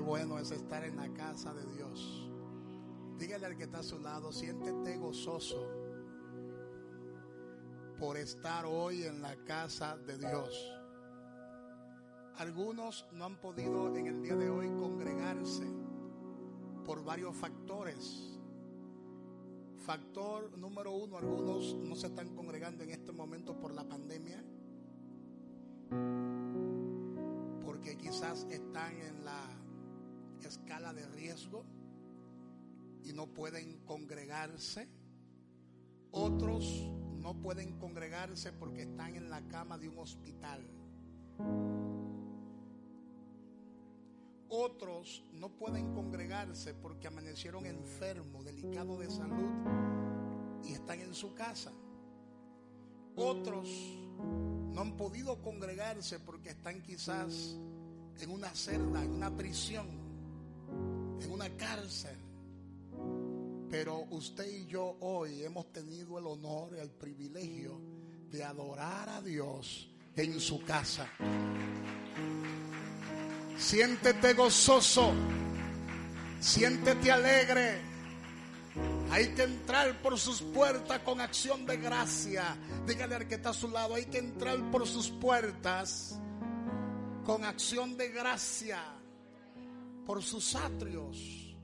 Bueno es estar en la casa de Dios. Dígale al que está a su lado, siéntete gozoso por estar hoy en la casa de Dios. Algunos no han podido en el día de hoy congregarse por varios factores. Factor número uno, algunos no se están congregando en este momento por la pandemia, porque quizás están en la escala de riesgo y no pueden congregarse. Otros no pueden congregarse porque están en la cama de un hospital. Otros no pueden congregarse porque amanecieron enfermos, delicados de salud y están en su casa. Otros no han podido congregarse porque están quizás en una celda, en una prisión, en una cárcel. Pero usted y yo hoy hemos tenido el honor y el privilegio de adorar a Dios en su casa. Siéntete gozoso, siéntete alegre. Hay que entrar por sus puertas con acción de gracia. Dígale al que está a su lado, hay que entrar por sus puertas con acción de gracia, por sus atrios,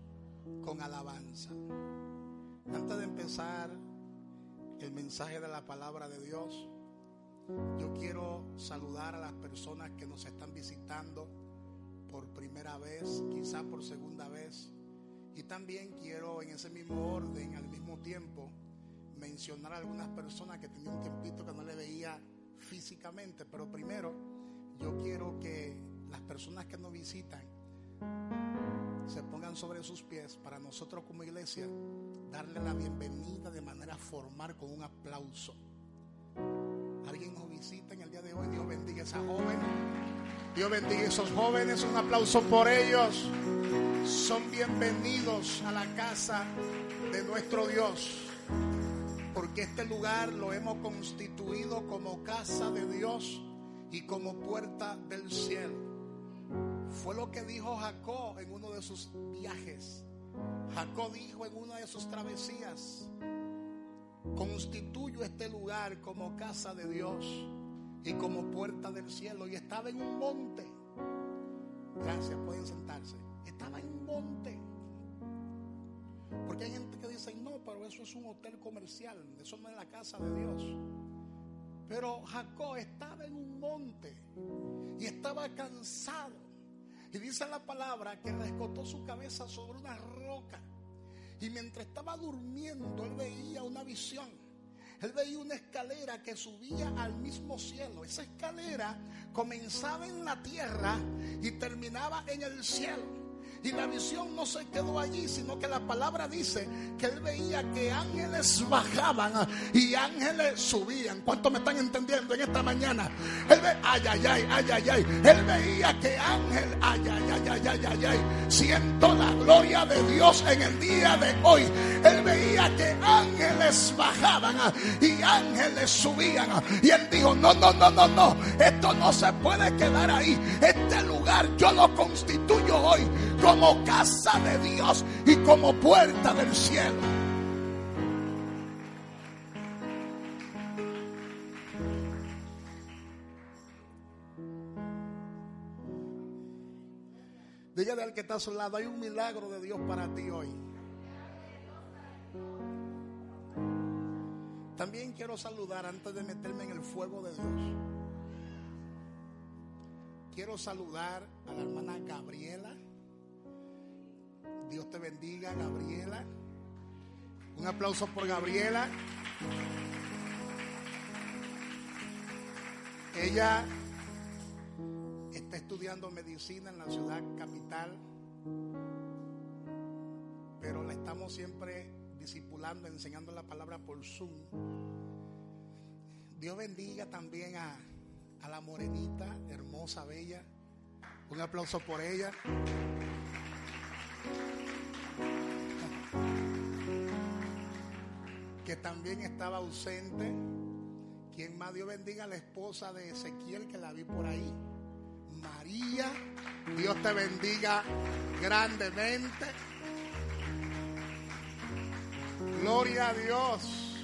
con alabanza. Antes de empezar el mensaje de la palabra de Dios, yo quiero saludar a las personas que nos están visitando por primera vez, quizá por segunda vez. Y también quiero en ese mismo orden, al mismo tiempo, mencionar a algunas personas que tenía un tiempito que no le veía físicamente. Pero primero, yo quiero que las personas que nos visitan se pongan sobre sus pies para nosotros como iglesia darle la bienvenida de manera formal con un aplauso. Alguien nos visita en el día de hoy, Dios bendiga a esa joven. Dios bendiga a esos jóvenes, un aplauso por ellos. Son bienvenidos a la casa de nuestro Dios, porque este lugar lo hemos constituido como casa de Dios y como puerta del cielo. Fue lo que dijo Jacob en uno de sus viajes. Jacob dijo en una de sus travesías, constituyo este lugar como casa de Dios y como puerta del cielo. Y estaba en un monte. Gracias, pueden sentarse. Estaba en un monte. Porque hay gente que dice, no, pero eso es un hotel comercial, eso no es la casa de Dios. Pero Jacob estaba en un monte y estaba cansado. Y dice la palabra que rescotó su cabeza sobre una roca. Y mientras estaba durmiendo, él veía una visión. Él veía una escalera que subía al mismo cielo. Esa escalera comenzaba en la tierra y terminaba en el cielo. Y la visión no se quedó allí, sino que la palabra dice que él veía que ángeles bajaban y ángeles subían. ¿Cuánto me están entendiendo en esta mañana? Él ve, ay, ay, ay, ay, ay, ay. Él veía que ángel, ay, ay, ay, ay, ay, ay, ay. Siento la gloria de Dios en el día de hoy. Él veía que ángeles bajaban y ángeles subían. Y él dijo, no, no, no, no, no. Esto no se puede quedar ahí. Este lugar yo lo constituyo hoy como casa de Dios y como puerta del cielo. Dígale al que está a su lado, hay un milagro de Dios para ti hoy. También quiero saludar antes de meterme en el fuego de Dios. Quiero saludar a la hermana Gabriela. Dios te bendiga, Gabriela. Un aplauso por Gabriela. Ella está estudiando medicina en la ciudad capital, pero la estamos siempre discipulando, enseñando la palabra por Zoom. Dios bendiga también a, a la morenita, hermosa, bella. Un aplauso por ella. Que también estaba ausente. Quien más Dios bendiga a la esposa de Ezequiel que la vi por ahí. María, Dios te bendiga. grandemente. Gloria a Dios.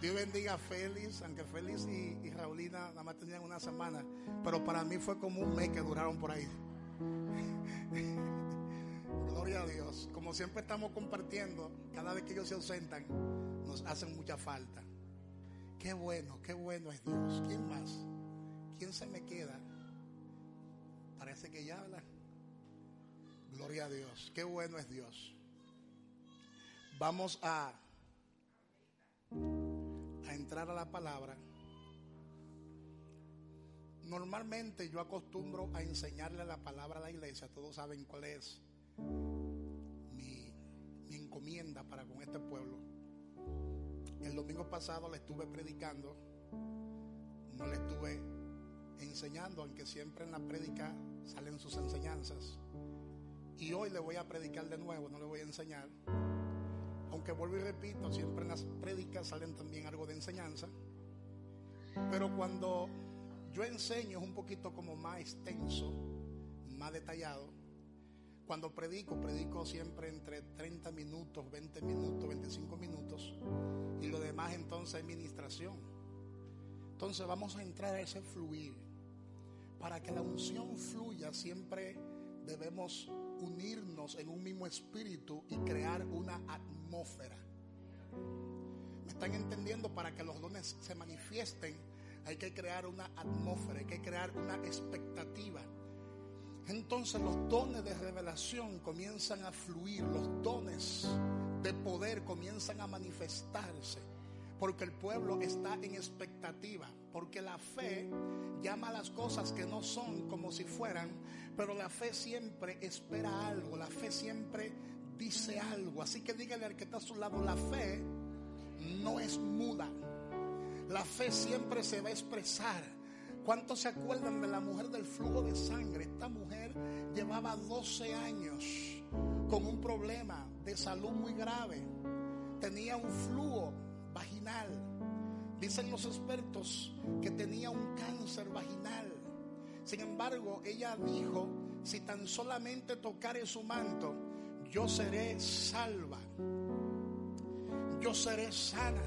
Dios bendiga a Félix, aunque Félix y, y, Raulina nada más tenían una semana, pero para mí fue como un mes que duraron por ahí. Gloria a Dios. Como siempre estamos compartiendo, cada vez que ellos se ausentan, nos hacen mucha falta. Qué bueno, qué bueno es Dios. ¿Quién más? ¿Quién se me queda? Parece que ya habla. Gloria a Dios. Qué bueno es Dios. Vamos a, a entrar a la palabra. Normalmente yo acostumbro a enseñarle la palabra a la iglesia. Todos saben cuál es mi, mi encomienda para con este pueblo. El domingo pasado le estuve predicando, no le estuve enseñando, aunque siempre en la prédica salen sus enseñanzas. Y hoy le voy a predicar de nuevo, no le voy a enseñar. Aunque vuelvo y repito, siempre en las prédicas salen también algo de enseñanza. Pero cuando yo enseño es un poquito como más extenso, más detallado. Cuando predico, predico siempre entre 30 minutos, 20 minutos, 25 minutos. Y lo demás entonces es ministración. Entonces vamos a entrar a ese fluir. Para que la unción fluya siempre debemos unirnos en un mismo espíritu y crear una atmósfera. ¿Me están entendiendo? Para que los dones se manifiesten hay que crear una atmósfera, hay que crear una expectativa. Entonces los dones de revelación comienzan a fluir, los dones de poder comienzan a manifestarse, porque el pueblo está en expectativa, porque la fe llama a las cosas que no son como si fueran, pero la fe siempre espera algo, la fe siempre dice algo. Así que dígale al que está a su lado, la fe no es muda, la fe siempre se va a expresar. ¿Cuántos se acuerdan de la mujer del flujo de sangre? Esta mujer llevaba 12 años con un problema de salud muy grave. Tenía un flujo vaginal. Dicen los expertos que tenía un cáncer vaginal. Sin embargo, ella dijo, si tan solamente tocare su manto, yo seré salva. Yo seré sana.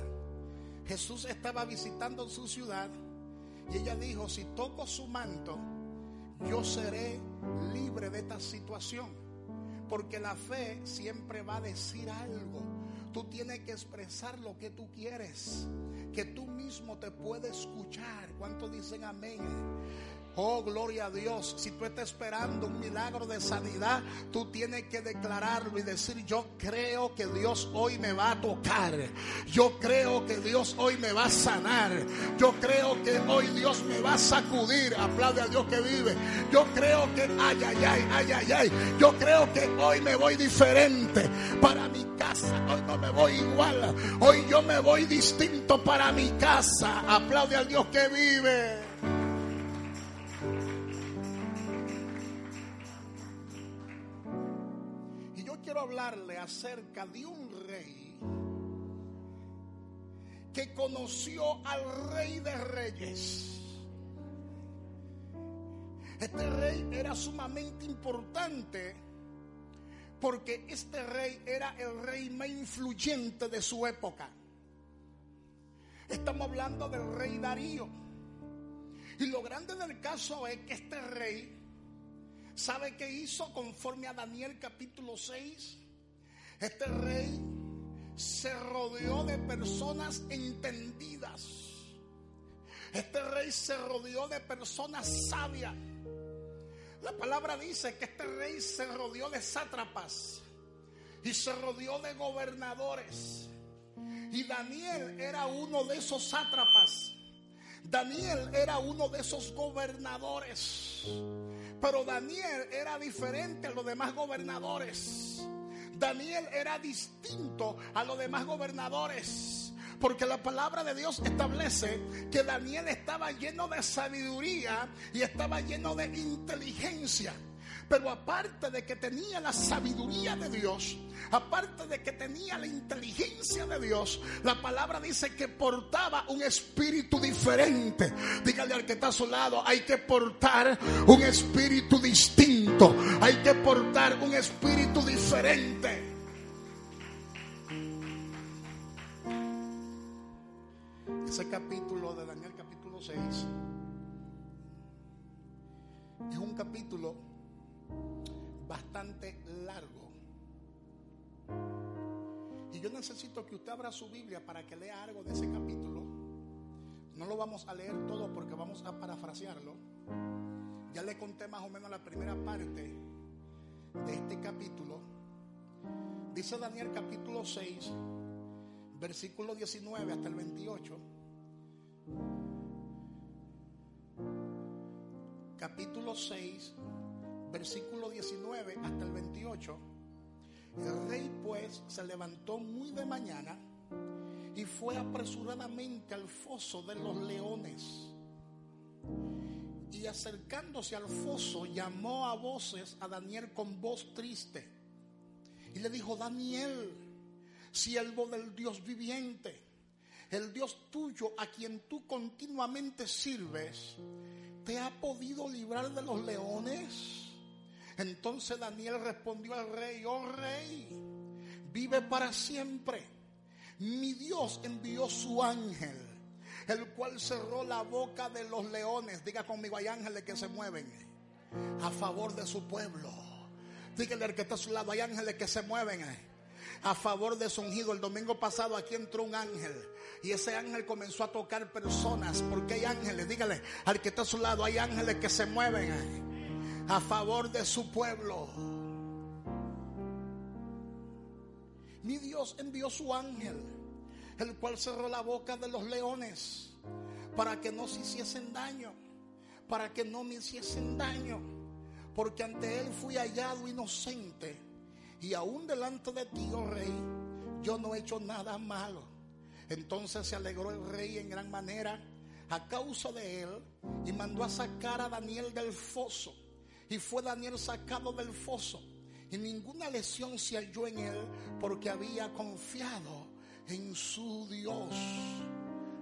Jesús estaba visitando su ciudad y ella dijo, si toco su manto, yo seré libre de esta situación. Porque la fe siempre va a decir algo. Tú tienes que expresar lo que tú quieres. Que tú mismo te puedes escuchar. ¿Cuántos dicen amén? Oh, gloria a Dios. Si tú estás esperando un milagro de sanidad, tú tienes que declararlo y decir, yo creo que Dios hoy me va a tocar. Yo creo que Dios hoy me va a sanar. Yo creo que hoy Dios me va a sacudir. Aplaude a Dios que vive. Yo creo que, ay, ay, ay, ay, ay, ay. Yo creo que hoy me voy diferente para mi casa. Hoy no me voy igual. Hoy yo me voy distinto para mi casa. Aplaude a Dios que vive. Quiero hablarle acerca de un rey que conoció al rey de reyes. Este rey era sumamente importante porque este rey era el rey más influyente de su época. Estamos hablando del rey Darío. Y lo grande del caso es que este rey ¿Sabe qué hizo conforme a Daniel capítulo 6? Este rey se rodeó de personas entendidas. Este rey se rodeó de personas sabias. La palabra dice que este rey se rodeó de sátrapas y se rodeó de gobernadores. Y Daniel era uno de esos sátrapas. Daniel era uno de esos gobernadores. Pero Daniel era diferente a los demás gobernadores. Daniel era distinto a los demás gobernadores. Porque la palabra de Dios establece que Daniel estaba lleno de sabiduría y estaba lleno de inteligencia. Pero aparte de que tenía la sabiduría de Dios, aparte de que tenía la inteligencia de Dios, la palabra dice que portaba un espíritu diferente. Dígale al que está a su lado, hay que portar un espíritu distinto, hay que portar un espíritu diferente. Ese capítulo de Daniel capítulo 6 es un capítulo largo. Y yo necesito que usted abra su Biblia para que lea algo de ese capítulo. No lo vamos a leer todo porque vamos a parafrasearlo. Ya le conté más o menos la primera parte de este capítulo. Dice Daniel capítulo 6, versículo 19 hasta el 28. Capítulo 6, versículo 19 hasta el 28. El rey pues se levantó muy de mañana y fue apresuradamente al foso de los leones. Y acercándose al foso llamó a voces a Daniel con voz triste. Y le dijo, Daniel, siervo del Dios viviente, el Dios tuyo a quien tú continuamente sirves, ¿te ha podido librar de los leones? Entonces Daniel respondió al rey, oh rey, vive para siempre. Mi Dios envió su ángel, el cual cerró la boca de los leones. Diga conmigo, hay ángeles que se mueven a favor de su pueblo. Dígale al que está a su lado, hay ángeles que se mueven a favor de su ungido. El domingo pasado aquí entró un ángel y ese ángel comenzó a tocar personas. Porque hay ángeles, dígale al que está a su lado, hay ángeles que se mueven a favor de su pueblo. Mi Dios envió su ángel, el cual cerró la boca de los leones para que no se hiciesen daño, para que no me hiciesen daño, porque ante él fui hallado inocente y aún delante de ti, oh rey, yo no he hecho nada malo. Entonces se alegró el rey en gran manera a causa de él y mandó a sacar a Daniel del foso y fue Daniel sacado del foso. Y ninguna lesión se halló en él porque había confiado en su Dios.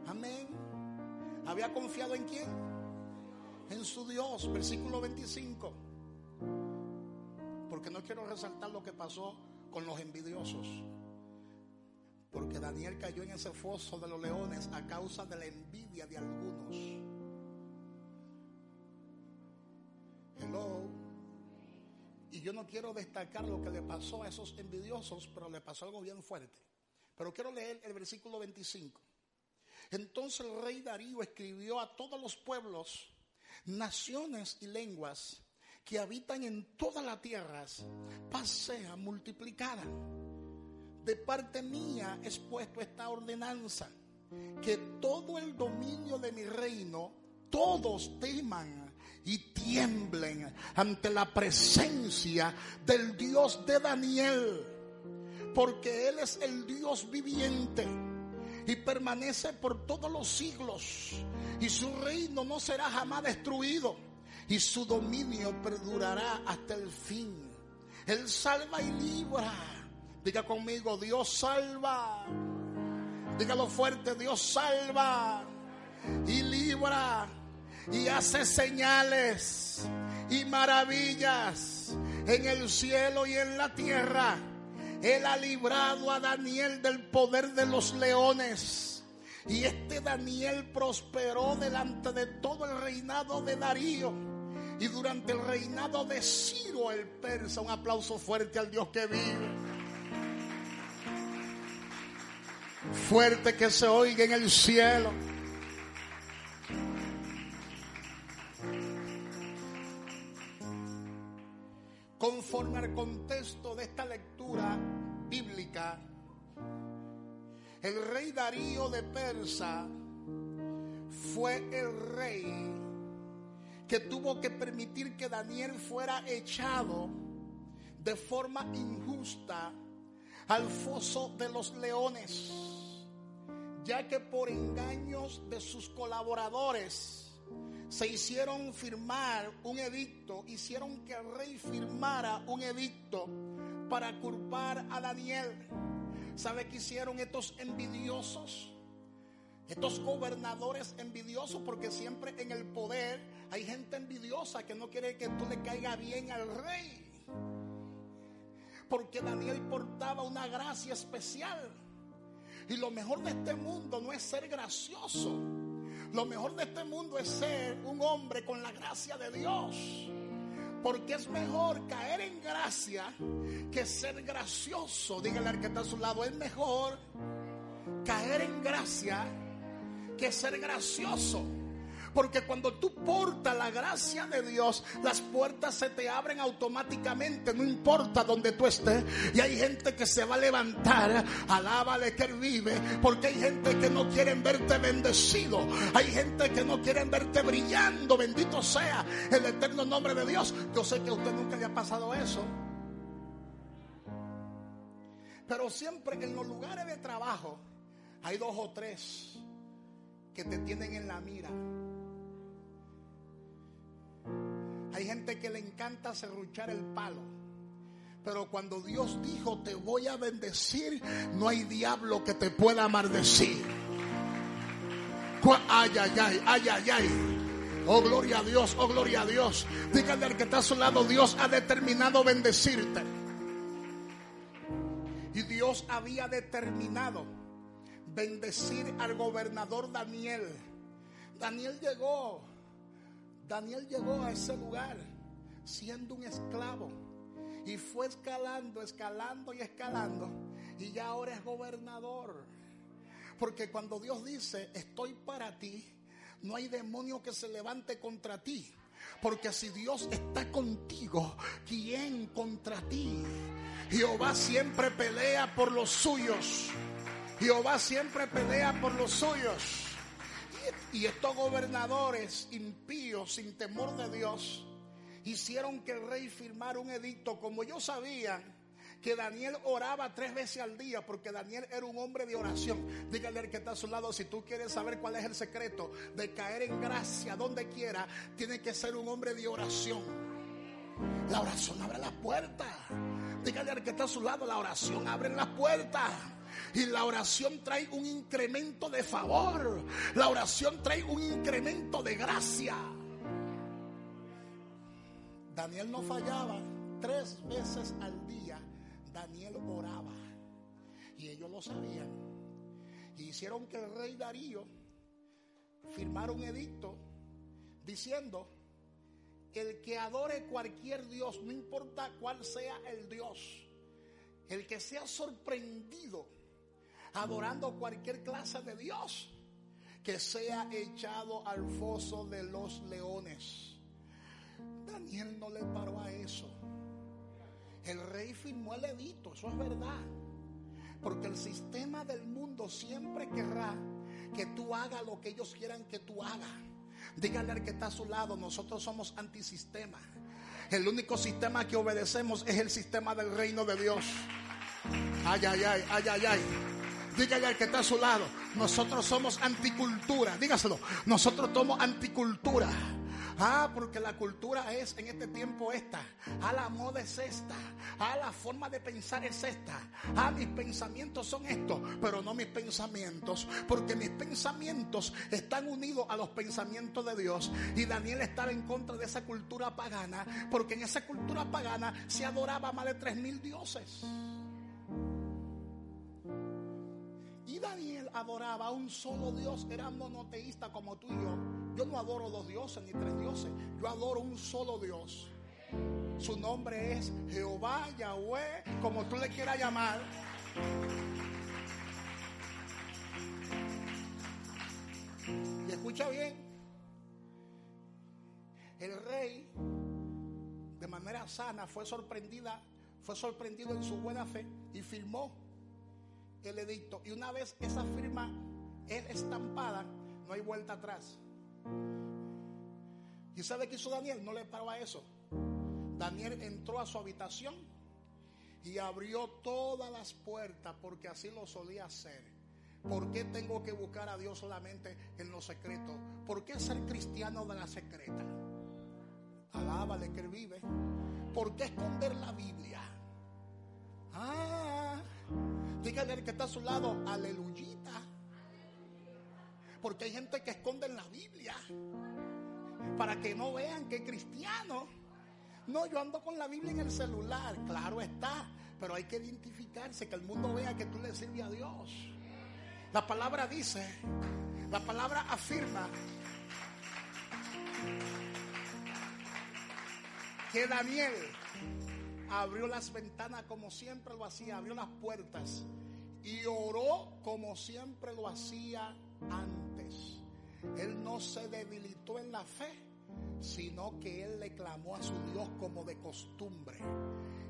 Amén. ¿Había confiado en quién? En su Dios. Versículo 25. Porque no quiero resaltar lo que pasó con los envidiosos. Porque Daniel cayó en ese foso de los leones a causa de la envidia de algunos. Hello. Y yo no quiero destacar lo que le pasó a esos envidiosos, pero le pasó algo bien fuerte. Pero quiero leer el versículo 25. Entonces el rey Darío escribió a todos los pueblos, naciones y lenguas que habitan en todas las tierras, pasea multiplicada. De parte mía es puesto esta ordenanza, que todo el dominio de mi reino, todos teman y tiemblen ante la presencia del Dios de Daniel, porque Él es el Dios viviente y permanece por todos los siglos, y su reino no será jamás destruido, y su dominio perdurará hasta el fin. Él salva y libra. Diga conmigo, Dios salva. Dígalo fuerte, Dios salva y libra y hace señales y maravillas en el cielo y en la tierra. Él ha librado a Daniel del poder de los leones. Y este Daniel prosperó delante de todo el reinado de Darío. Y durante el reinado de Ciro el persa, un aplauso fuerte al Dios que vive. Fuerte que se oiga en el cielo. Conforme al contexto de esta lectura bíblica, el rey Darío de Persa fue el rey que tuvo que permitir que Daniel fuera echado de forma injusta al foso de los leones, ya que por engaños de sus colaboradores, se hicieron firmar un edicto, hicieron que el rey firmara un edicto para culpar a Daniel. ¿Sabe qué hicieron estos envidiosos? Estos gobernadores envidiosos, porque siempre en el poder hay gente envidiosa que no quiere que tú le caiga bien al rey. Porque Daniel portaba una gracia especial. Y lo mejor de este mundo no es ser gracioso. Lo mejor de este mundo es ser un hombre con la gracia de Dios. Porque es mejor caer en gracia que ser gracioso. Dígale al que está a su lado, es mejor caer en gracia que ser gracioso. Porque cuando tú portas la gracia de Dios, las puertas se te abren automáticamente, no importa donde tú estés. Y hay gente que se va a levantar, alábale que Él vive, porque hay gente que no quieren verte bendecido. Hay gente que no quieren verte brillando. Bendito sea el eterno nombre de Dios. Yo sé que a usted nunca le ha pasado eso. Pero siempre en los lugares de trabajo hay dos o tres que te tienen en la mira. Hay gente que le encanta serruchar el palo. Pero cuando Dios dijo te voy a bendecir, no hay diablo que te pueda maldecir. Ay, ay, ay, ay, ay, ay. Oh, gloria a Dios, oh, gloria a Dios. Dígale al que está a su lado, Dios ha determinado bendecirte. Y Dios había determinado bendecir al gobernador Daniel. Daniel llegó, Daniel llegó a ese lugar siendo un esclavo y fue escalando, escalando y escalando y ya ahora es gobernador. Porque cuando Dios dice, estoy para ti, no hay demonio que se levante contra ti. Porque si Dios está contigo, ¿quién contra ti? Jehová siempre pelea por los suyos. Jehová siempre pelea por los suyos. Y estos gobernadores impíos, sin temor de Dios, hicieron que el rey firmara un edicto. Como ellos sabían que Daniel oraba tres veces al día, porque Daniel era un hombre de oración. Dígale al que está a su lado, si tú quieres saber cuál es el secreto de caer en gracia donde quiera, tiene que ser un hombre de oración. La oración abre las puertas. Dígale al que está a su lado, la oración abre las puertas. Y la oración trae un incremento de favor. La oración trae un incremento de gracia. Daniel no fallaba. Tres veces al día Daniel oraba. Y ellos lo sabían. Y hicieron que el rey Darío firmara un edicto diciendo, el que adore cualquier Dios, no importa cuál sea el Dios, el que sea sorprendido adorando cualquier clase de Dios, que sea echado al foso de los leones. Daniel no le paró a eso. El rey firmó el edito, eso es verdad. Porque el sistema del mundo siempre querrá que tú hagas lo que ellos quieran que tú hagas. Dígale al que está a su lado, nosotros somos antisistema. El único sistema que obedecemos es el sistema del reino de Dios. Ay, ay, ay, ay, ay, ay. Dígale al que está a su lado, nosotros somos anticultura. Dígaselo, nosotros somos anticultura. Ah, porque la cultura es en este tiempo esta. Ah, la moda es esta. Ah, la forma de pensar es esta. Ah, mis pensamientos son estos, pero no mis pensamientos. Porque mis pensamientos están unidos a los pensamientos de Dios. Y Daniel estaba en contra de esa cultura pagana. Porque en esa cultura pagana se adoraba más de tres mil dioses. Daniel adoraba a un solo Dios, era monoteísta como tú y yo. Yo no adoro dos dioses ni tres dioses, yo adoro un solo Dios. Su nombre es Jehová, Yahweh, como tú le quieras llamar. Y escucha bien, el rey de manera sana fue sorprendida, fue sorprendido en su buena fe y firmó el edicto. Y una vez esa firma es estampada, no hay vuelta atrás. ¿Y sabe qué hizo Daniel? No le paró a eso. Daniel entró a su habitación y abrió todas las puertas porque así lo solía hacer. ¿Por qué tengo que buscar a Dios solamente en lo secreto? ¿Por qué ser cristiano de la secreta? Alábale que él vive. ¿Por qué esconder la Biblia? Ah, Dígale al que está a su lado, aleluyita. Porque hay gente que esconde en la Biblia para que no vean que es cristiano. No, yo ando con la Biblia en el celular, claro está, pero hay que identificarse, que el mundo vea que tú le sirves a Dios. La palabra dice, la palabra afirma que Daniel abrió las ventanas como siempre lo hacía, abrió las puertas y oró como siempre lo hacía antes. Él no se debilitó en la fe, sino que él le clamó a su Dios como de costumbre.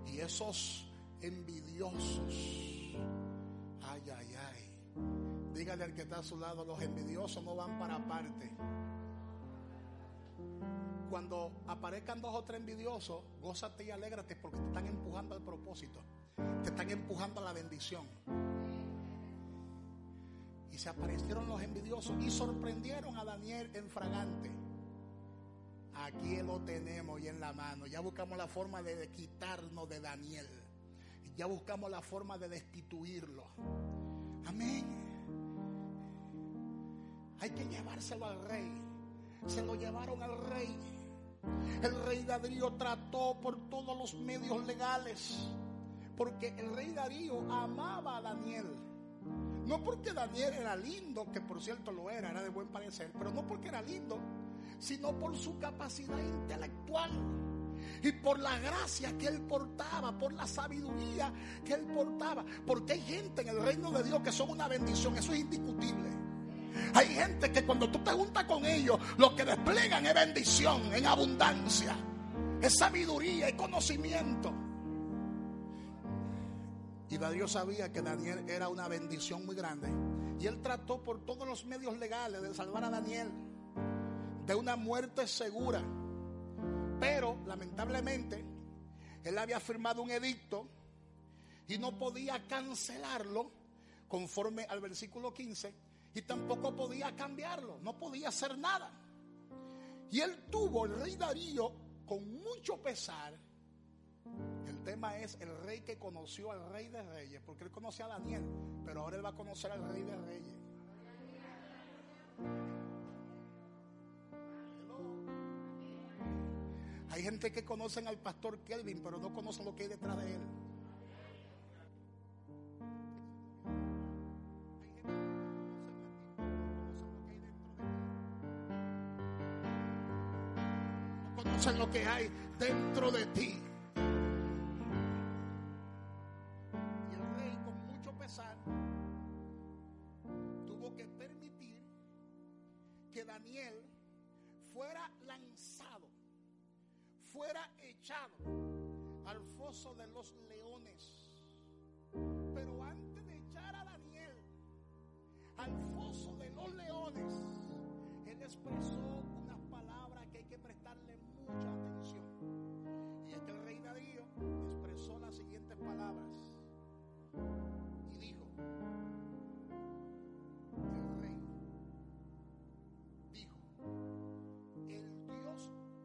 Y esos envidiosos, ay, ay, ay, dígale al que está a su lado, los envidiosos no van para parte cuando aparezcan dos o tres envidiosos, gózate y alégrate porque te están empujando al propósito. Te están empujando a la bendición. Y se aparecieron los envidiosos y sorprendieron a Daniel en fragante. Aquí lo tenemos y en la mano. Ya buscamos la forma de quitarnos de Daniel. Ya buscamos la forma de destituirlo. Amén. Hay que llevárselo al rey. Se lo llevaron al rey. El rey Darío trató por todos los medios legales. Porque el rey Darío amaba a Daniel. No porque Daniel era lindo, que por cierto lo era, era de buen parecer, pero no porque era lindo, sino por su capacidad intelectual y por la gracia que él portaba, por la sabiduría que él portaba. Porque hay gente en el reino de Dios que son una bendición, eso es indiscutible. Hay gente que cuando tú te juntas con ellos, lo que desplegan es bendición en abundancia, es sabiduría y conocimiento. Y Dios sabía que Daniel era una bendición muy grande. Y él trató por todos los medios legales de salvar a Daniel de una muerte segura. Pero lamentablemente, él había firmado un edicto y no podía cancelarlo conforme al versículo 15 y tampoco podía cambiarlo, no podía hacer nada. Y él tuvo, el rey Darío, con mucho pesar, el tema es el rey que conoció al rey de reyes, porque él conocía a Daniel, pero ahora él va a conocer al rey de reyes. Hay gente que conocen al pastor Kelvin, pero no conocen lo que hay detrás de él. En lo que hay dentro de ti.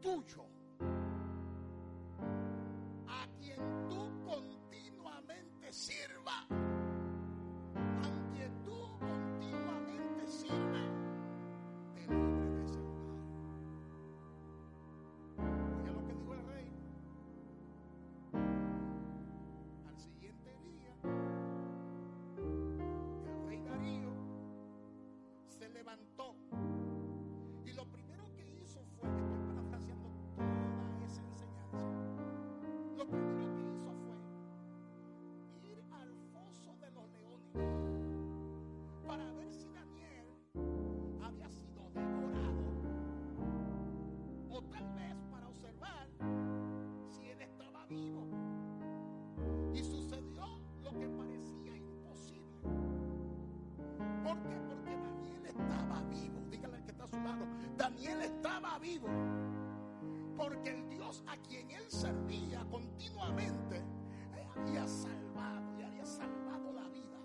Dios Daniel estaba vivo. Porque el Dios a quien él servía continuamente eh, había salvado y había salvado la vida.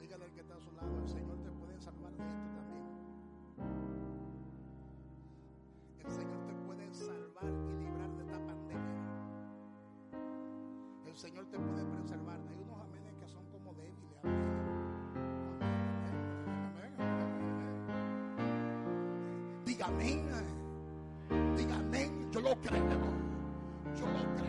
Dígale al que está a su lado, el Señor te puede salvar de esto también. El Señor te puede salvar y librar de esta pandemia. El Señor te puede preservar. Hay Diga amén. Diga amén. Yo lo creo. Yo lo creo.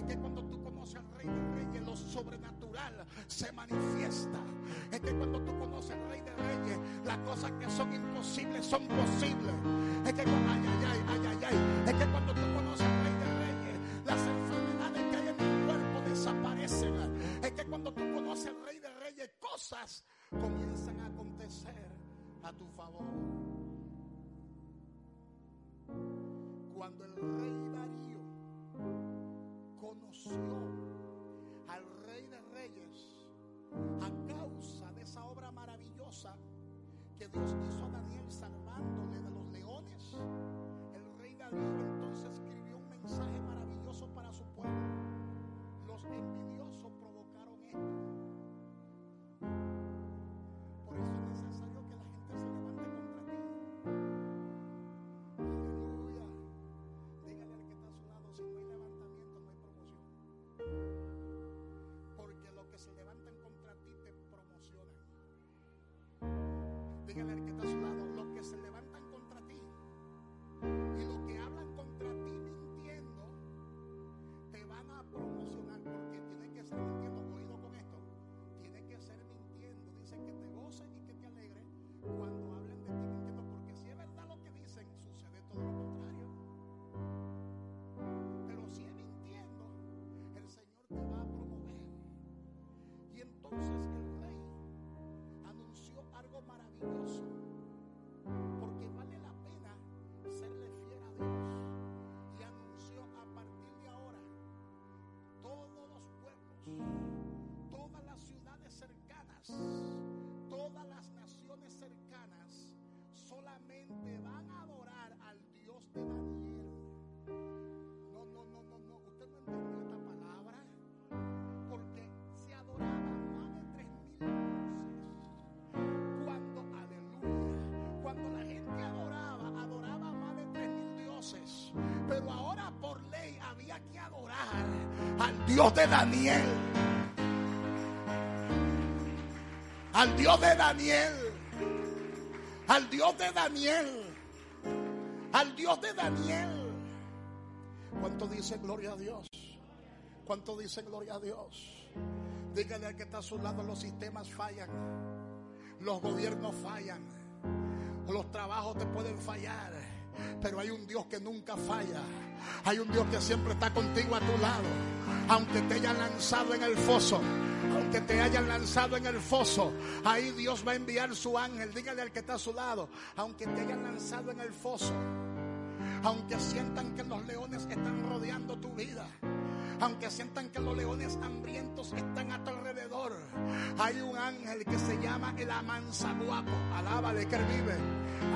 Es que cuando tú conoces al Rey de Reyes, lo sobrenatural se manifiesta. Es que cuando tú conoces al Rey de Reyes, las cosas que son imposibles son posibles. Es que cuando, ay, ay, ay, ay, ay, es que cuando tú conoces al Rey de Reyes, las enfermedades que hay en tu cuerpo desaparecen. Es que cuando tú conoces al Rey de Reyes, cosas comienzan a acontecer a tu favor. cuando el rey conoció al rey de reyes a causa de esa obra maravillosa que Dios hizo a Daniel salvándole de los leones, el rey Darío entonces Dígale al que está Pero ahora por ley había que adorar al Dios de Daniel. Al Dios de Daniel. Al Dios de Daniel. Al Dios de Daniel. ¿Cuánto dice gloria a Dios? ¿Cuánto dice gloria a Dios? Dígale al que está a su lado, los sistemas fallan, los gobiernos fallan, los trabajos te pueden fallar, pero hay un Dios que nunca falla. Hay un Dios que siempre está contigo a tu lado, aunque te hayan lanzado en el foso. Aunque te hayan lanzado en el foso, ahí Dios va a enviar su ángel. Dígale al que está a su lado, aunque te hayan lanzado en el foso, aunque sientan que los leones están rodeando tu vida, aunque sientan que los leones hambrientos están a tu alrededor, hay un ángel que se llama el amansaguapo. Alábale que él vive,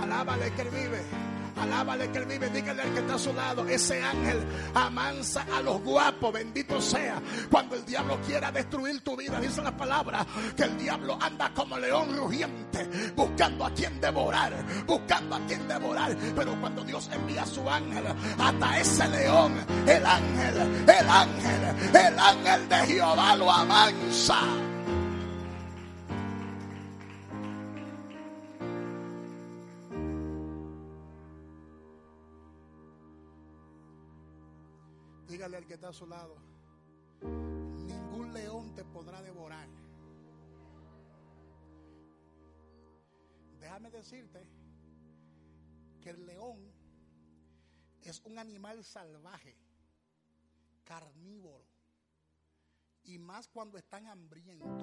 alábale que él vive. Alábale que él vive, dígale al que está a su lado. Ese ángel amansa a los guapos, bendito sea. Cuando el diablo quiera destruir tu vida, dice la palabra que el diablo anda como león rugiente, buscando a quien devorar, buscando a quien devorar. Pero cuando Dios envía a su ángel, hasta ese león, el ángel, el ángel, el ángel de Jehová lo amansa. Dígale al que está a su lado, ningún león te podrá devorar. Déjame decirte que el león es un animal salvaje, carnívoro, y más cuando están hambrientos.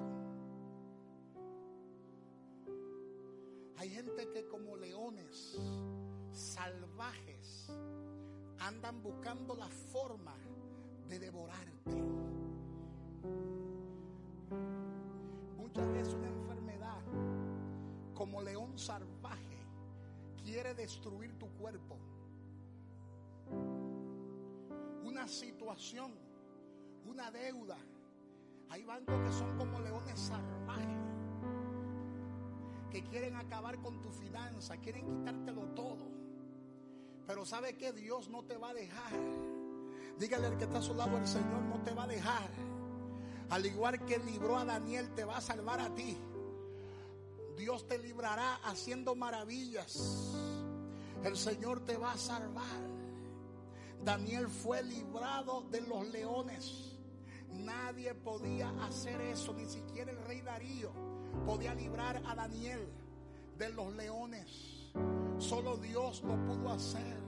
Hay gente que como leones salvajes andan buscando la forma de devorarte. Muchas veces una enfermedad como león salvaje quiere destruir tu cuerpo. Una situación, una deuda. Hay bancos que son como leones salvajes que quieren acabar con tu finanza, quieren quitártelo todo. Pero sabe que Dios no te va a dejar. Dígale al que está a su lado, el Señor no te va a dejar. Al igual que libró a Daniel, te va a salvar a ti. Dios te librará haciendo maravillas. El Señor te va a salvar. Daniel fue librado de los leones. Nadie podía hacer eso, ni siquiera el rey Darío podía librar a Daniel de los leones. Solo Dios lo pudo hacer.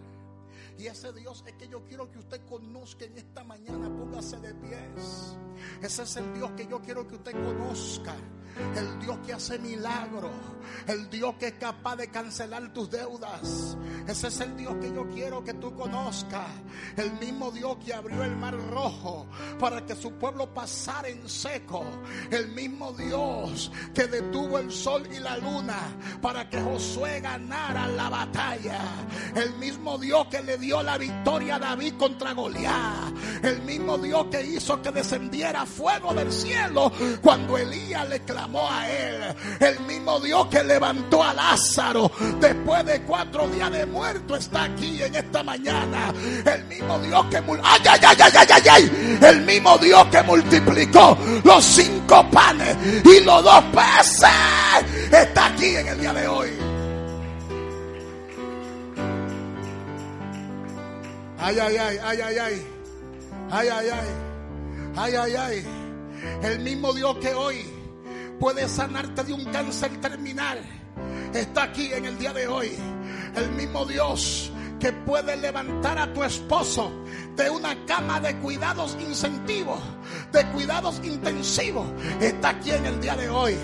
Y ese Dios es que yo quiero que usted conozca en esta mañana. Póngase de pies. Ese es el Dios que yo quiero que usted conozca. El Dios que hace milagros. El Dios que es capaz de cancelar tus deudas. Ese es el Dios que yo quiero que tú conozcas. El mismo Dios que abrió el mar rojo para que su pueblo pasara en seco. El mismo Dios que detuvo el sol y la luna para que Josué ganara la batalla. El mismo Dios que le dio la victoria a David contra Goliat. El mismo Dios que hizo que descendiera fuego del cielo cuando Elías le a él. El mismo Dios que levantó a Lázaro después de cuatro días de muerto está aquí en esta mañana. El mismo Dios que ay, ay, ay, ay, ay, ay, el mismo Dios que multiplicó los cinco panes y los dos peces está aquí en el día de hoy. Ay, ay, ay, ay, ay. Ay, ay, ay. Ay, ay, ay. El mismo Dios que hoy puede sanarte de un cáncer terminal. Está aquí en el día de hoy. El mismo Dios que puede levantar a tu esposo de una cama de cuidados incentivos, de cuidados intensivos, está aquí en el día de hoy.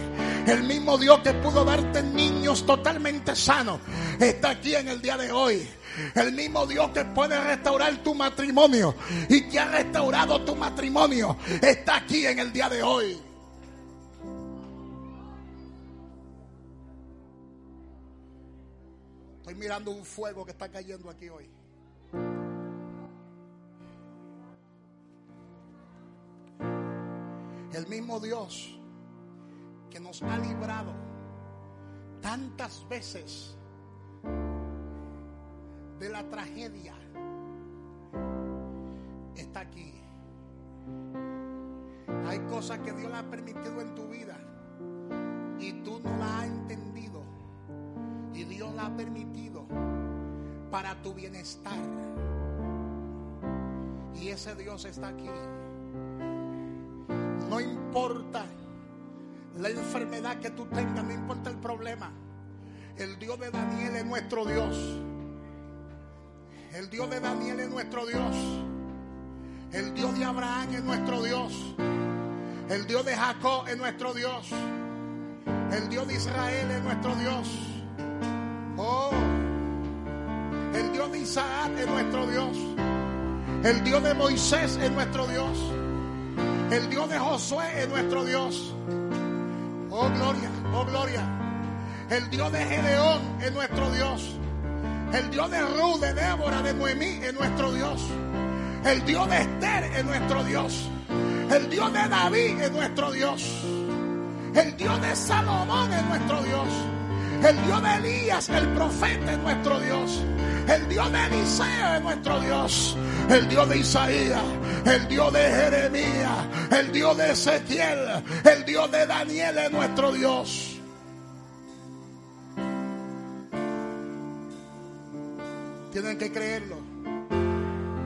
El mismo Dios que pudo darte niños totalmente sanos, está aquí en el día de hoy. El mismo Dios que puede restaurar tu matrimonio y que ha restaurado tu matrimonio, está aquí en el día de hoy. Estoy mirando un fuego que está cayendo aquí hoy. El mismo Dios que nos ha librado tantas veces de la tragedia está aquí. Hay cosas que Dios le ha permitido en tu vida y tú no la has entendido y Dios la ha permitido para tu bienestar. Y ese Dios está aquí. No importa la enfermedad que tú tengas, no importa el problema. El Dios de Daniel es nuestro Dios. El Dios de Daniel es nuestro Dios. El Dios de Abraham es nuestro Dios. El Dios de Jacob es nuestro Dios. El Dios de Israel es nuestro Dios. Oh, el Dios de Isaac es nuestro Dios. El Dios de Moisés es nuestro Dios. El Dios de Josué es nuestro Dios. Oh, gloria, oh, gloria. El Dios de Gedeón es nuestro Dios. El Dios de Ruth, de Débora, de Noemí es nuestro Dios. El Dios de Esther es nuestro Dios. El Dios de David es nuestro Dios. El Dios de Salomón es nuestro Dios. El Dios de Elías, el profeta es nuestro Dios. El Dios de Eliseo es nuestro Dios. El Dios de Isaías, el Dios de Jeremías, el Dios de Ezequiel, el Dios de Daniel es nuestro Dios. Tienen que creerlo.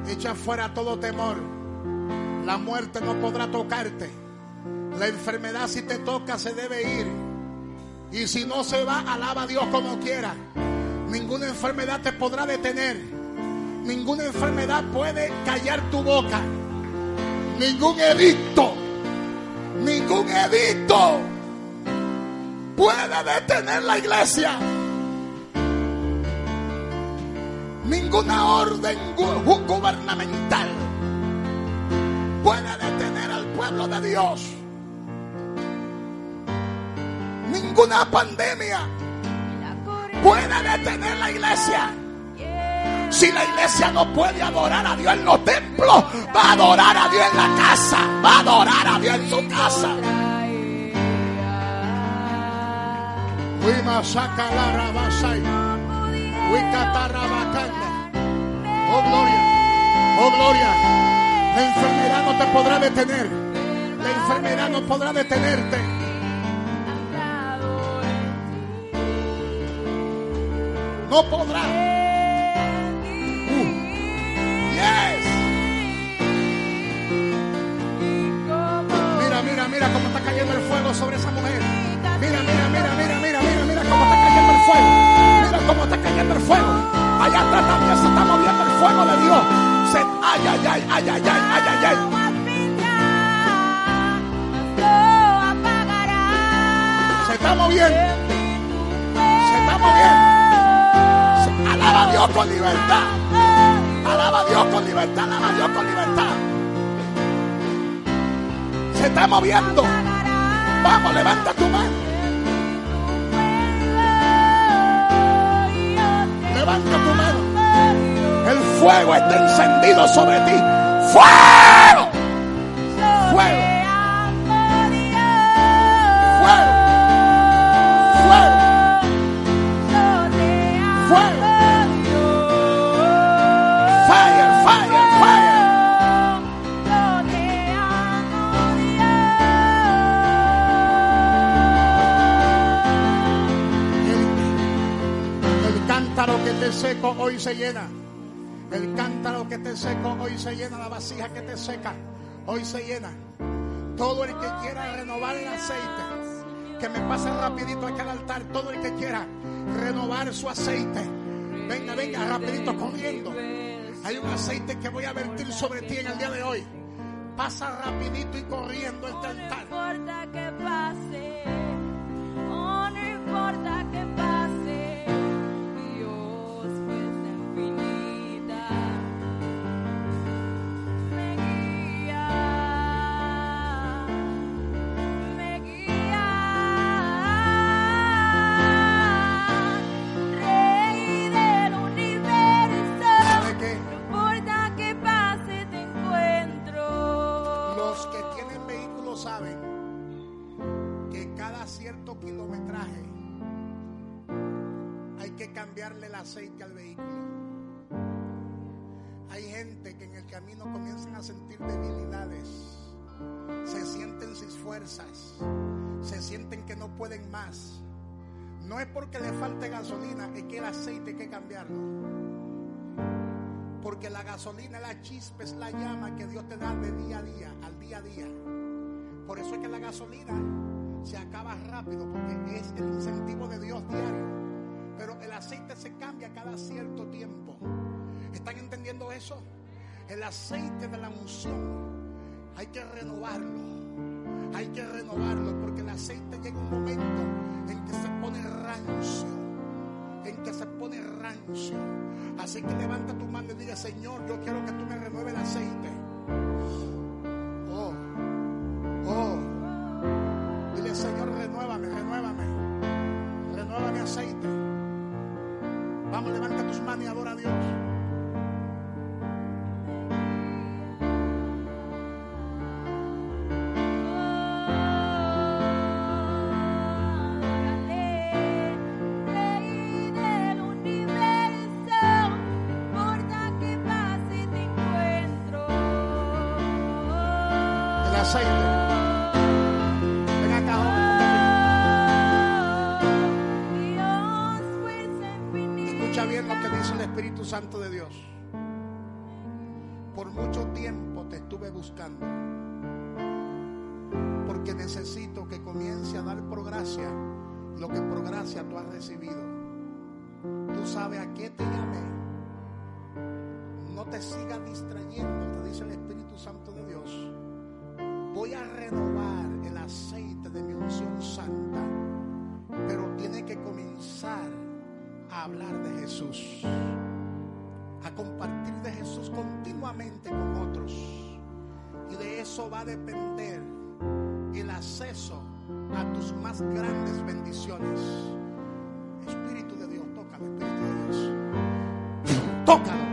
Echa fuera todo temor. La muerte no podrá tocarte. La enfermedad si te toca se debe ir. Y si no se va, alaba a Dios como quiera. Ninguna enfermedad te podrá detener. Ninguna enfermedad puede callar tu boca. Ningún edicto, ningún edicto puede detener la iglesia. Ninguna orden gubernamental puede detener al pueblo de Dios. Ninguna pandemia puede detener la iglesia. Si la iglesia no puede adorar a Dios en los templos, va a adorar a Dios en la casa, va a adorar a Dios en su casa. Oh gloria, oh gloria. La enfermedad no te podrá detener. La enfermedad no podrá detenerte. No podrá. Uh. Yes. Mira, mira, mira cómo está cayendo el fuego sobre esa mujer. Mira, mira, mira, mira, mira, mira, mira cómo está cayendo el fuego. Mira cómo está cayendo el fuego. Allá atrás también se está moviendo el fuego de Dios. Se, ay, ay, ay, ay, ay, ay, ay, ay, Se está moviendo. Se está moviendo. Alaba a Dios con libertad. Alaba a Dios con libertad. Alaba a Dios con libertad. Se está moviendo. Vamos, levanta tu mano. levanta tu mano. El fuego está encendido sobre ti. ¡Fuego! ¡Fuego! Hoy se llena. El cántaro que te seco hoy se llena. La vasija que te seca hoy se llena. Todo el que quiera renovar el aceite, que me pase rapidito aquí al altar. Todo el que quiera renovar su aceite, venga, venga, rapidito corriendo. Hay un aceite que voy a vertir sobre ti en el día de hoy. Pasa rapidito y corriendo este altar. No importa que pase, aceite al vehículo. Hay gente que en el camino comienzan a sentir debilidades, se sienten sin fuerzas, se sienten que no pueden más. No es porque le falte gasolina, es que el aceite hay que cambiarlo. Porque la gasolina, la chispa, es la llama que Dios te da de día a día, al día a día. Por eso es que la gasolina se acaba rápido, porque es el incentivo de Dios diario. Pero el aceite se cambia cada cierto tiempo. ¿Están entendiendo eso? El aceite de la unción hay que renovarlo. Hay que renovarlo porque el aceite llega un momento en que se pone rancio. En que se pone rancio. Así que levanta tu mano y diga, Señor, yo quiero que tú me renueves el aceite. Eso va a depender el acceso a tus más grandes bendiciones. Espíritu de Dios, tócalo, Espíritu.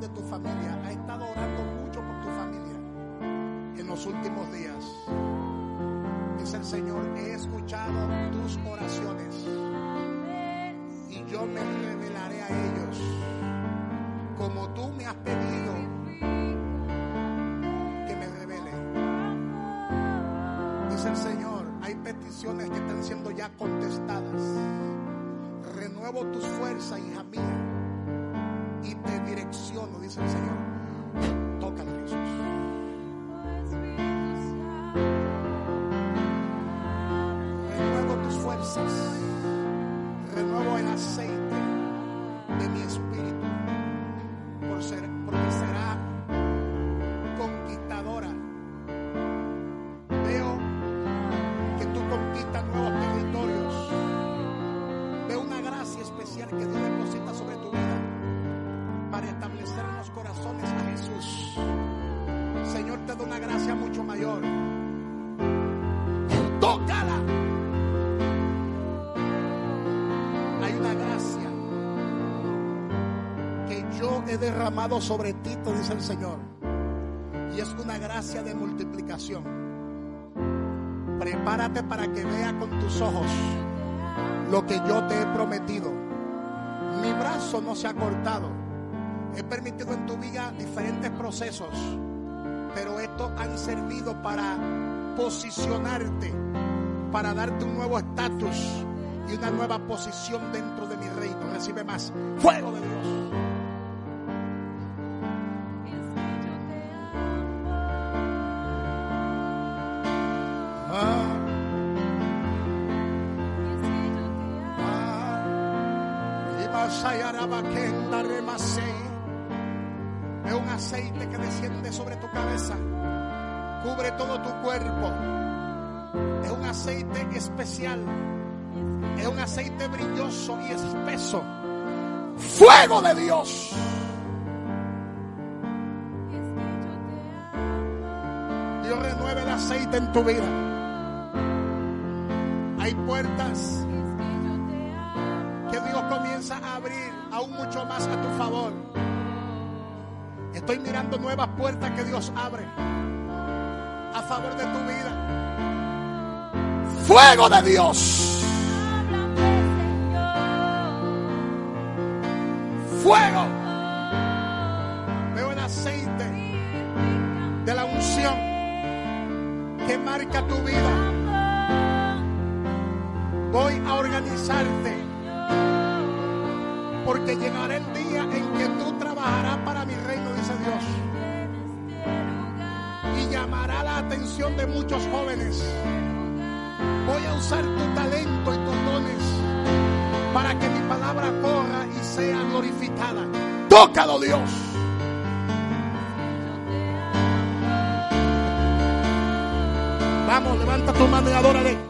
De tu familia. Ha estado orando mucho por tu familia en los últimos días. Dice el Señor, he escuchado tus oraciones y yo me revelaré a ellos como tú me has pedido que me revele. Dice el Señor, hay peticiones que están siendo ya contestadas. Renuevo tus fuerzas, hija mía, corazones a Jesús. Señor, te da una gracia mucho mayor. Tócala. Hay una gracia que yo he derramado sobre ti, te dice el Señor. Y es una gracia de multiplicación. Prepárate para que vea con tus ojos lo que yo te he prometido. Mi brazo no se ha cortado. He permitido en tu vida diferentes procesos, pero estos han servido para posicionarte, para darte un nuevo estatus y una nueva posición dentro de mi reino. Recibe más fuego de Dios. Ah, ah. Aceite que desciende sobre tu cabeza, cubre todo tu cuerpo. Es un aceite especial, es un aceite brilloso y espeso. Fuego de Dios. Dios renueve el aceite en tu vida. Nuevas puertas que Dios abre a favor de tu vida. Fuego de Dios. Fuego. Veo el aceite de la unción que marca tu vida. Voy a organizarte porque llegará el día en que tú trabajarás para mi reino, dice Dios. Y llamará la atención de muchos jóvenes. Voy a usar tu talento y tus dones para que mi palabra corra y sea glorificada. Tócalo, Dios. Vamos, levanta tu mano y adórale.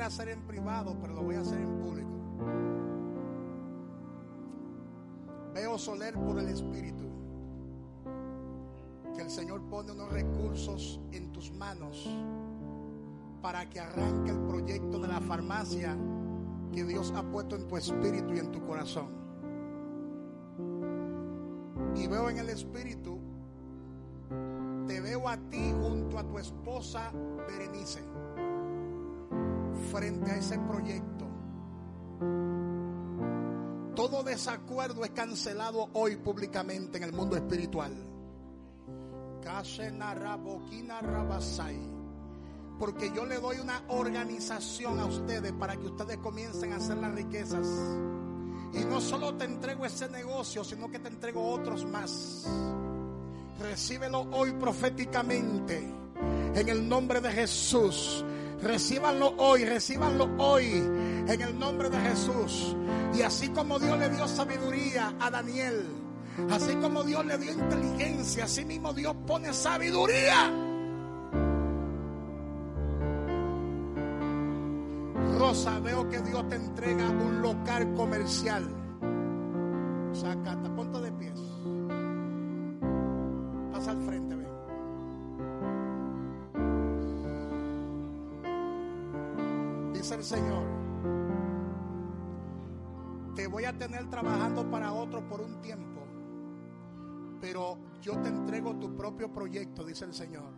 pudiera hacer en privado, pero lo voy a hacer en público. Veo soler por el Espíritu que el Señor pone unos recursos en tus manos para que arranque el proyecto de la farmacia que Dios ha puesto en tu espíritu y en tu corazón. Y veo en el espíritu, te veo a ti junto a tu esposa Berenice frente a ese proyecto. Todo desacuerdo es cancelado hoy públicamente en el mundo espiritual. Porque yo le doy una organización a ustedes para que ustedes comiencen a hacer las riquezas. Y no solo te entrego ese negocio, sino que te entrego otros más. Recíbelo hoy proféticamente. En el nombre de Jesús. Recíbanlo hoy, recíbanlo hoy en el nombre de Jesús. Y así como Dios le dio sabiduría a Daniel, así como Dios le dio inteligencia, así mismo Dios pone sabiduría. Rosa, veo que Dios te entrega un local comercial. Saca, a tener trabajando para otro por un tiempo, pero yo te entrego tu propio proyecto, dice el Señor.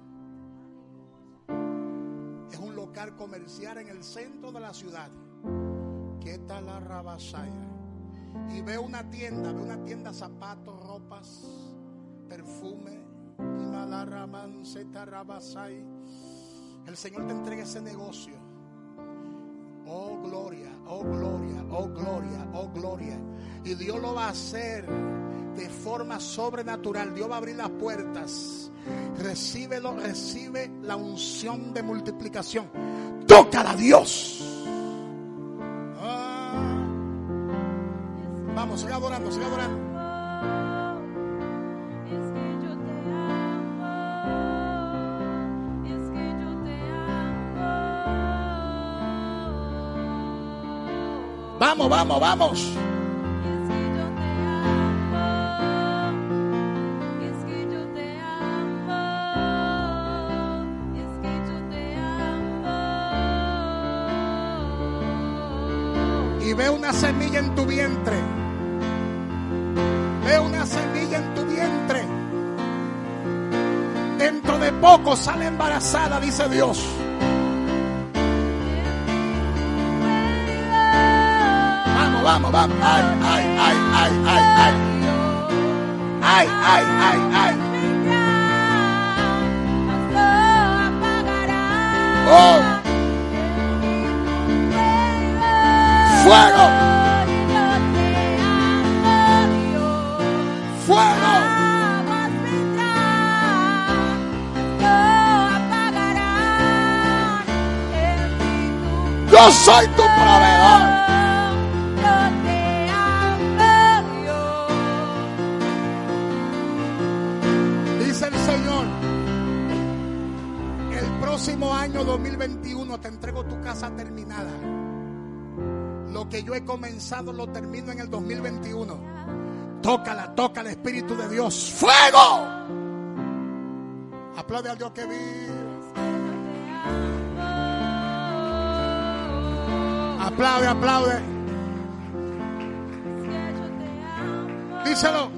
Es un local comercial en el centro de la ciudad. ¿Qué tal la Rabasaya? Y veo una tienda, veo una tienda zapatos, ropas, perfume. El Señor te entrega ese negocio. Oh gloria, oh gloria, oh gloria, oh gloria. Y Dios lo va a hacer de forma sobrenatural. Dios va a abrir las puertas. Recíbelo, recibe la unción de multiplicación. Tócala, Dios. Ah. Vamos, siga adorando, siga adorando. Vamos, vamos, vamos. Y ve una semilla en tu vientre. Ve una semilla en tu vientre. Dentro de poco sale embarazada, dice Dios. Vamos, vamos. Ay, ay, ay, ay, ay, ay. Ay, ay, ay, ay. Oh. Fuego. Fuego. Yo soy tu proveedor. Año 2021 te entrego tu casa terminada. Lo que yo he comenzado lo termino en el 2021. Tócala, toca el Espíritu de Dios. ¡Fuego! Aplaude al Dios que vive. Aplaude, aplaude. Díselo.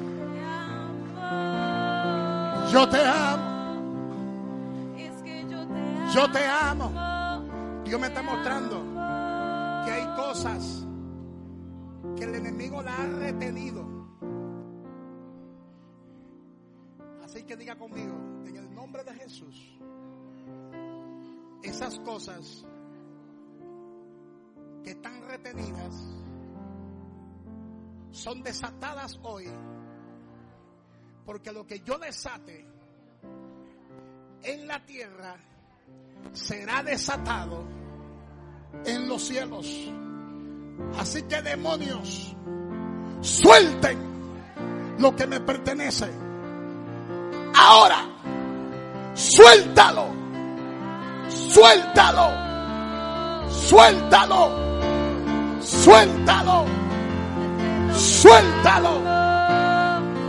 Yo te amo. Yo te amo. Dios me está mostrando que hay cosas que el enemigo la ha retenido. Así que diga conmigo, en el nombre de Jesús, esas cosas que están retenidas son desatadas hoy. Porque lo que yo desate en la tierra será desatado en los cielos. Así que demonios, suelten lo que me pertenece. Ahora, suéltalo, suéltalo, suéltalo suéltalo, suéltalo,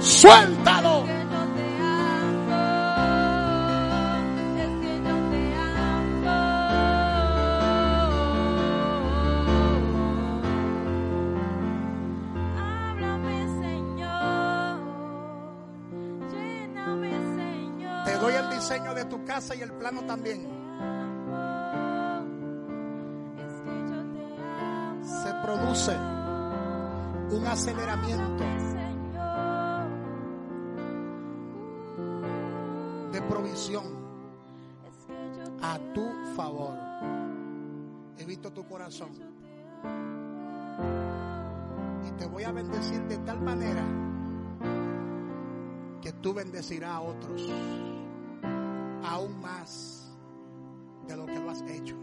suéltalo. Y el plano también. Se produce un aceleramiento de provisión a tu favor. He visto tu corazón. Y te voy a bendecir de tal manera que tú bendecirás a otros aún más de lo que lo has hecho.